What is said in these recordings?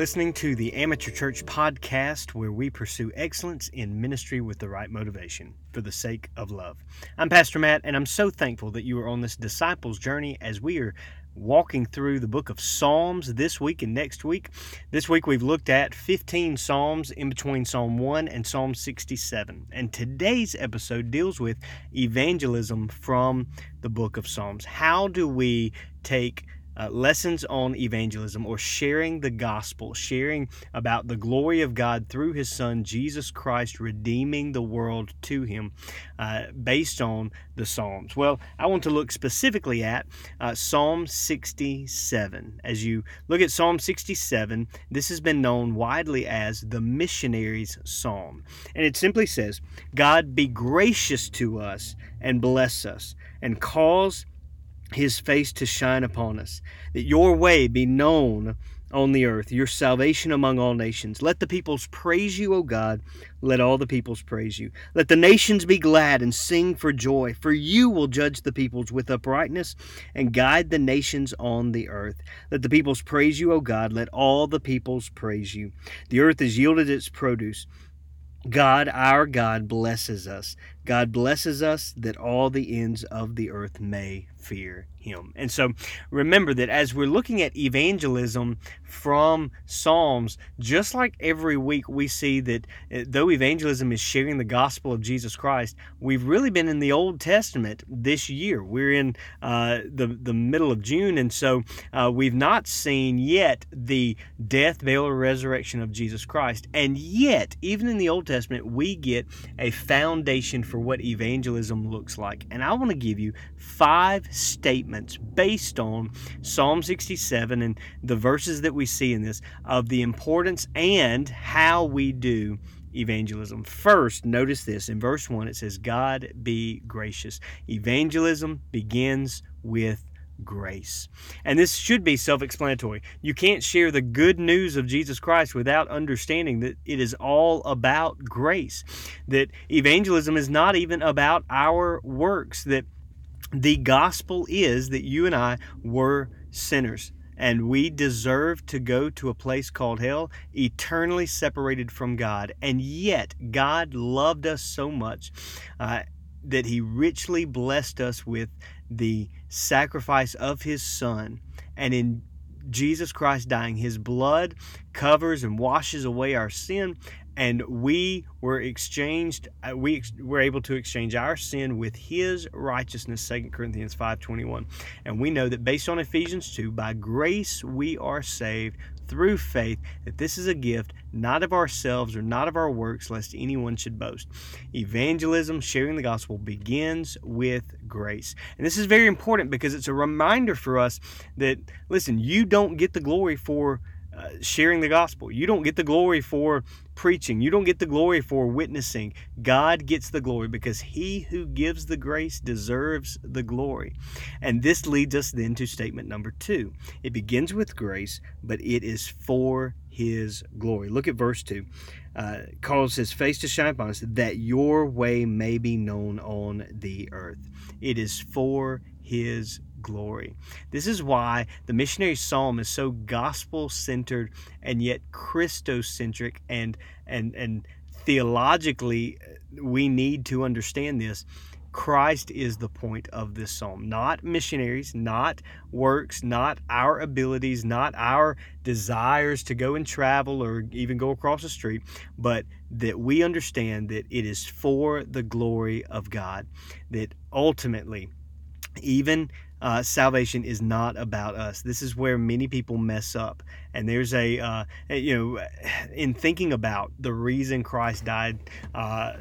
Listening to the Amateur Church podcast where we pursue excellence in ministry with the right motivation for the sake of love. I'm Pastor Matt, and I'm so thankful that you are on this disciples journey as we are walking through the book of Psalms this week and next week. This week we've looked at 15 Psalms in between Psalm 1 and Psalm 67. And today's episode deals with evangelism from the book of Psalms. How do we take uh, lessons on evangelism or sharing the gospel, sharing about the glory of God through His Son, Jesus Christ, redeeming the world to Him uh, based on the Psalms. Well, I want to look specifically at uh, Psalm 67. As you look at Psalm 67, this has been known widely as the missionary's psalm. And it simply says, God be gracious to us and bless us and cause his face to shine upon us, that your way be known on the earth, your salvation among all nations. Let the peoples praise you, O God. Let all the peoples praise you. Let the nations be glad and sing for joy, for you will judge the peoples with uprightness and guide the nations on the earth. Let the peoples praise you, O God. Let all the peoples praise you. The earth has yielded its produce. God, our God, blesses us. God blesses us that all the ends of the earth may fear him. And so remember that as we're looking at evangelism from Psalms, just like every week we see that uh, though evangelism is sharing the gospel of Jesus Christ, we've really been in the Old Testament this year. We're in uh, the, the middle of June, and so uh, we've not seen yet the death, burial, or resurrection of Jesus Christ. And yet, even in the Old Testament, we get a foundation for what evangelism looks like. And I want to give you five statements based on Psalm 67 and the verses that we see in this of the importance and how we do evangelism. First, notice this in verse 1 it says, God be gracious. Evangelism begins with grace. And this should be self explanatory. You can't share the good news of Jesus Christ without understanding that it is all about grace, that evangelism is not even about our works, that the gospel is that you and I were sinners and we deserve to go to a place called hell, eternally separated from God. And yet, God loved us so much uh, that He richly blessed us with the sacrifice of His Son. And in Jesus Christ dying, His blood covers and washes away our sin, and we were exchanged uh, we ex- were able to exchange our sin with his righteousness 2 corinthians 5.21 and we know that based on ephesians 2 by grace we are saved through faith that this is a gift not of ourselves or not of our works lest anyone should boast. Evangelism sharing the gospel begins with grace. And this is very important because it's a reminder for us that listen you don't get the glory for uh, sharing the gospel. You don't get the glory for preaching. You don't get the glory for witnessing. God gets the glory because he who gives the grace deserves the glory. And this leads us then to statement number two. It begins with grace, but it is for his glory. Look at verse 2. Uh, cause his face to shine upon us, that your way may be known on the earth. It is for his glory. This is why the missionary psalm is so gospel centered and yet Christocentric and and and theologically uh, we need to understand this. Christ is the point of this psalm, not missionaries, not works, not our abilities, not our desires to go and travel or even go across the street, but that we understand that it is for the glory of God. That ultimately, even uh, salvation is not about us. This is where many people mess up. And there's a, uh, you know, in thinking about the reason Christ died uh,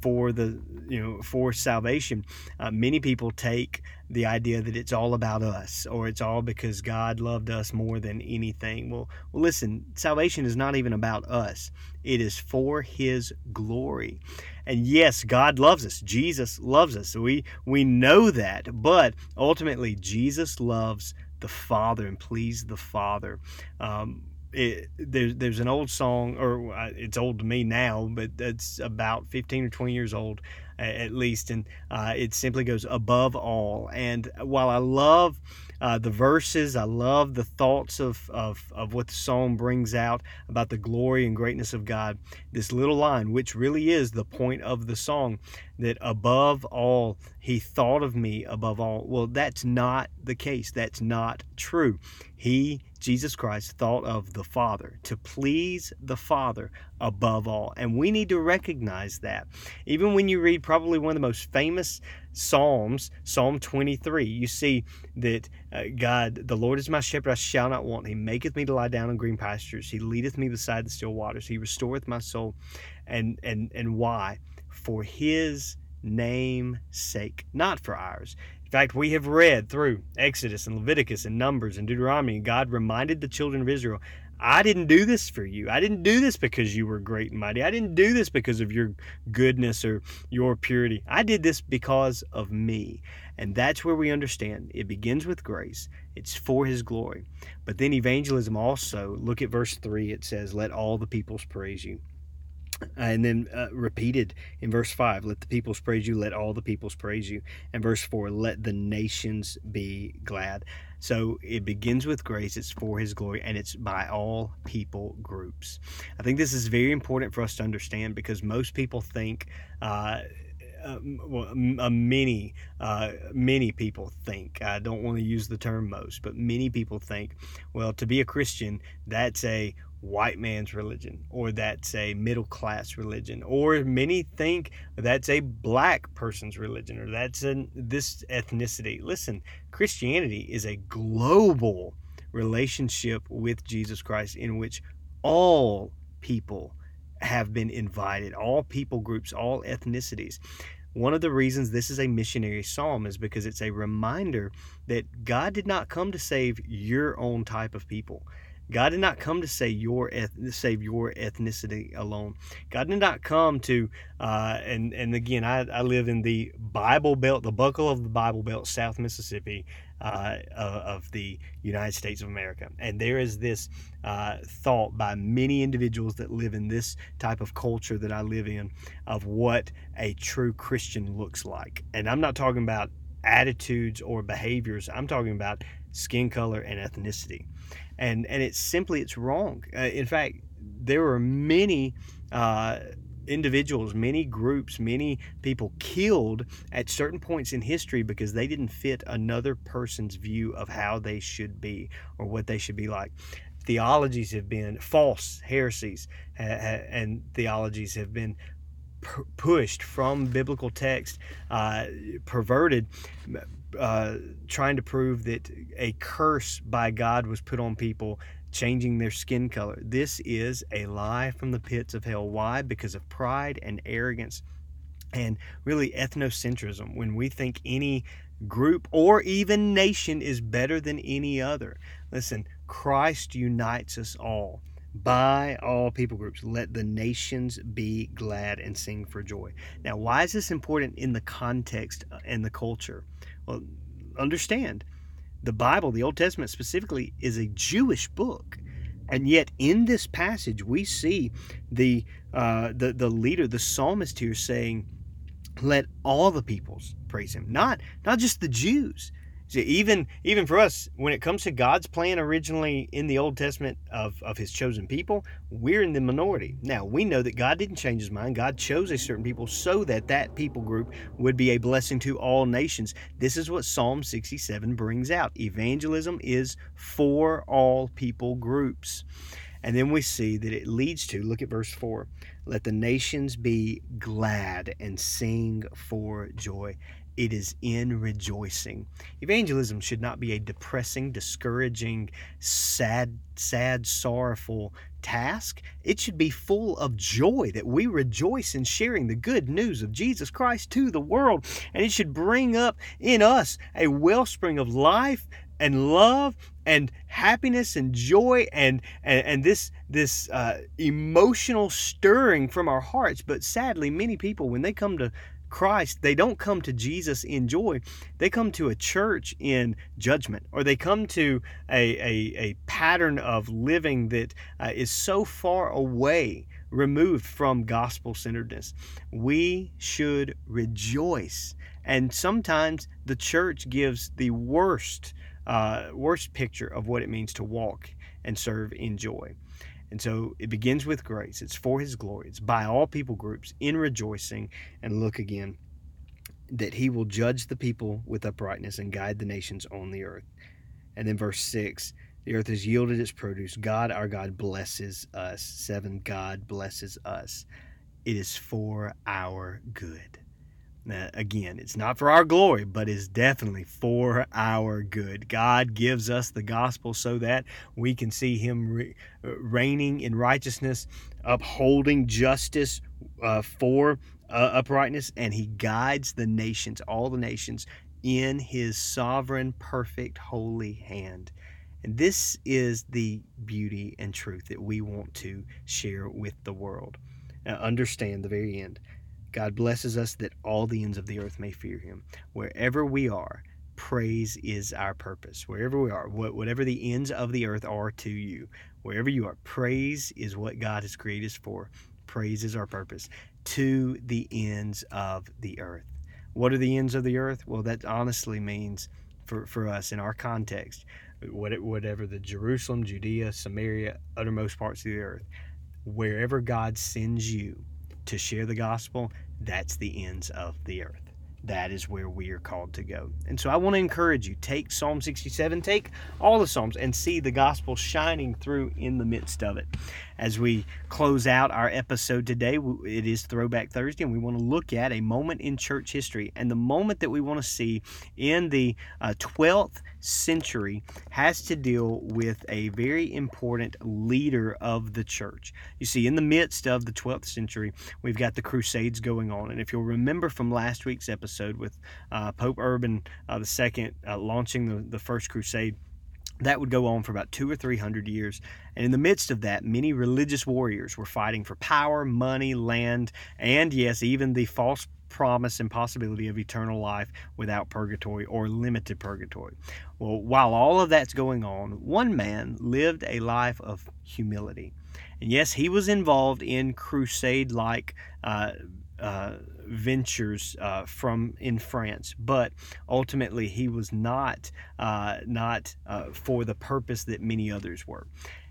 for the, you know, for salvation, uh, many people take the idea that it's all about us or it's all because God loved us more than anything. Well, listen, salvation is not even about us. It is for his glory. And yes, God loves us. Jesus loves us. We we know that, but ultimately Jesus loves the Father and please the Father. Um, it, there's there's an old song, or uh, it's old to me now, but it's about 15 or 20 years old at least, and uh, it simply goes above all. And while I love uh, the verses. I love the thoughts of, of, of what the song brings out about the glory and greatness of God. This little line, which really is the point of the song, that above all, he thought of me above all. Well, that's not the case. That's not true. He, Jesus Christ, thought of the Father to please the Father above all. And we need to recognize that. Even when you read probably one of the most famous Psalms, Psalm 23, you see that uh, God, the Lord is my shepherd, I shall not want. He maketh me to lie down in green pastures. He leadeth me beside the still waters. He restoreth my soul. And and and why? For his name's sake, not for ours. In fact, we have read through Exodus and Leviticus and Numbers and Deuteronomy, and God reminded the children of Israel, I didn't do this for you. I didn't do this because you were great and mighty. I didn't do this because of your goodness or your purity. I did this because of me. And that's where we understand it begins with grace, it's for His glory. But then evangelism also, look at verse 3, it says, Let all the peoples praise you and then uh, repeated in verse 5 let the peoples praise you let all the peoples praise you. And verse 4 let the nations be glad. So it begins with grace it's for his glory and it's by all people groups. I think this is very important for us to understand because most people think uh, uh, well, uh, many uh, many people think. I don't want to use the term most, but many people think, well, to be a Christian, that's a white man's religion or that's a middle class religion or many think that's a black person's religion or that's an this ethnicity listen christianity is a global relationship with jesus christ in which all people have been invited all people groups all ethnicities one of the reasons this is a missionary psalm is because it's a reminder that God did not come to save your own type of people. God did not come to save your save your ethnicity alone. God did not come to uh, and and again I, I live in the Bible Belt, the buckle of the Bible Belt, South Mississippi uh, of the United States of America, and there is this uh, thought by many individuals that live in this type of culture that I live in of what a true Christian looks like, and I'm not talking about attitudes or behaviors. I'm talking about skin color and ethnicity and and it's simply it's wrong. Uh, in fact, there were many. Uh, individuals, many groups, many people killed at certain points in history because they didn't fit another person's view of how they should be or what they should be like. Theologies have been false heresies, and theologies have been pushed from biblical text, uh, perverted uh, trying to prove that a curse by God was put on people, changing their skin color. This is a lie from the pits of hell. Why? Because of pride and arrogance and really ethnocentrism. When we think any group or even nation is better than any other. Listen, Christ unites us all by all people groups. Let the nations be glad and sing for joy. Now, why is this important in the context and the culture? Well, understand, the Bible, the Old Testament specifically, is a Jewish book. And yet, in this passage, we see the, uh, the, the leader, the psalmist here saying, Let all the peoples praise him. Not, not just the Jews. See, even even for us, when it comes to God's plan originally in the Old Testament of, of his chosen people, we're in the minority. Now, we know that God didn't change his mind. God chose a certain people so that that people group would be a blessing to all nations. This is what Psalm 67 brings out. Evangelism is for all people groups. And then we see that it leads to, look at verse 4 let the nations be glad and sing for joy it is in rejoicing. Evangelism should not be a depressing, discouraging, sad, sad, sorrowful task. It should be full of joy that we rejoice in sharing the good news of Jesus Christ to the world. And it should bring up in us a wellspring of life and love and happiness and joy and and, and this this uh, emotional stirring from our hearts but sadly many people when they come to Christ, they don't come to Jesus in joy. They come to a church in judgment, or they come to a, a, a pattern of living that uh, is so far away, removed from gospel centeredness. We should rejoice. And sometimes the church gives the worst uh, worst picture of what it means to walk and serve in joy. And so it begins with grace. It's for his glory. It's by all people groups in rejoicing. And look again that he will judge the people with uprightness and guide the nations on the earth. And then verse 6 the earth has yielded its produce. God, our God, blesses us. 7 God blesses us. It is for our good. Again, it's not for our glory, but it's definitely for our good. God gives us the gospel so that we can see Him re- uh, reigning in righteousness, upholding justice uh, for uh, uprightness, and He guides the nations, all the nations, in His sovereign, perfect, holy hand. And this is the beauty and truth that we want to share with the world. Now, understand the very end. God blesses us that all the ends of the earth may fear him. Wherever we are, praise is our purpose. Wherever we are, whatever the ends of the earth are to you, wherever you are, praise is what God has created us for. Praise is our purpose to the ends of the earth. What are the ends of the earth? Well, that honestly means for, for us in our context, whatever the Jerusalem, Judea, Samaria, uttermost parts of the earth, wherever God sends you to share the gospel, that's the ends of the earth that is where we are called to go. And so I want to encourage you take Psalm 67, take all the Psalms, and see the gospel shining through in the midst of it. As we close out our episode today, it is Throwback Thursday, and we want to look at a moment in church history. And the moment that we want to see in the uh, 12th century has to deal with a very important leader of the church. You see, in the midst of the 12th century, we've got the Crusades going on. And if you'll remember from last week's episode with uh, Pope Urban uh, II uh, launching the, the First Crusade, that would go on for about two or three hundred years. And in the midst of that, many religious warriors were fighting for power, money, land, and yes, even the false promise and possibility of eternal life without purgatory or limited purgatory. Well, while all of that's going on, one man lived a life of humility. And yes, he was involved in crusade like uh, uh, ventures uh, from in France, but ultimately he was not uh, not uh, for the purpose that many others were.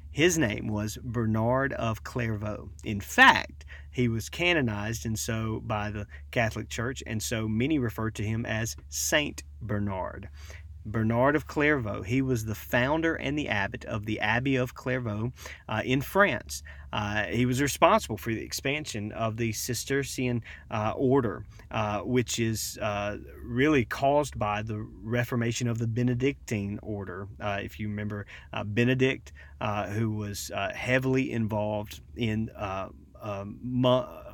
His name was Bernard of Clairvaux. In fact, he was canonized and so by the Catholic Church, and so many refer to him as Saint Bernard. Bernard of Clairvaux. He was the founder and the abbot of the Abbey of Clairvaux uh, in France. Uh, he was responsible for the expansion of the Cistercian uh, order, uh, which is uh, really caused by the reformation of the Benedictine order. Uh, if you remember Benedict, who was heavily involved in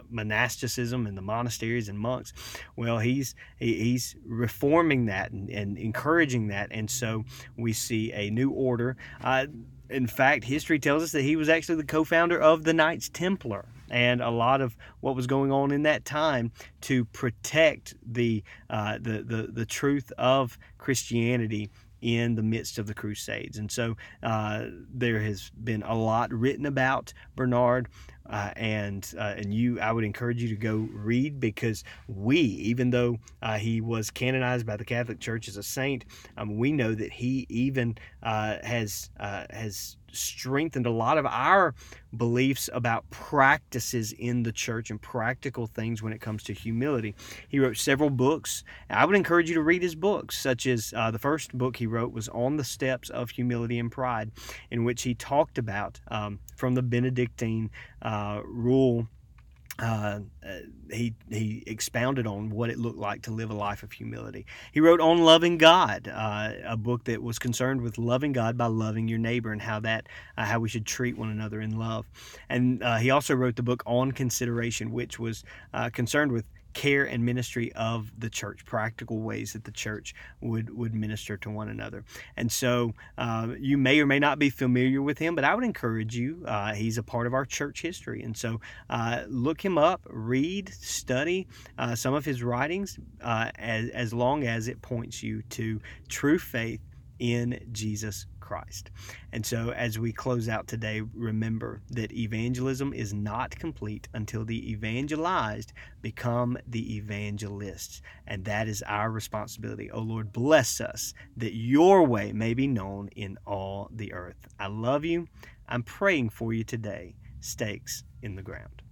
monasticism and the monasteries and monks. Well, he's he's reforming that and, and encouraging that, and so we see a new order. Uh, in fact, history tells us that he was actually the co-founder of the Knights Templar and a lot of what was going on in that time to protect the uh, the, the the truth of Christianity in the midst of the Crusades. And so uh, there has been a lot written about Bernard. Uh, and uh, and you, I would encourage you to go read because we, even though uh, he was canonized by the Catholic Church as a saint, um, we know that he even uh, has uh, has strengthened a lot of our beliefs about practices in the church and practical things when it comes to humility. He wrote several books. I would encourage you to read his books, such as uh, the first book he wrote was On the Steps of Humility and Pride, in which he talked about um, from the Benedictine uh, rule uh, he he expounded on what it looked like to live a life of humility. He wrote on loving God, uh, a book that was concerned with loving God by loving your neighbor and how that uh, how we should treat one another in love. And uh, he also wrote the book on consideration, which was uh, concerned with care and ministry of the church, practical ways that the church would would minister to one another. And so uh, you may or may not be familiar with him, but I would encourage you. Uh, he's a part of our church history, and so uh, look him up, read, study uh, some of his writings, uh, as as long as it points you to true faith in Jesus Christ. And so, as we close out today, remember that evangelism is not complete until the evangelized become the evangelists. And that is our responsibility. Oh Lord, bless us that your way may be known in all the earth. I love you. I'm praying for you today. Stakes in the ground.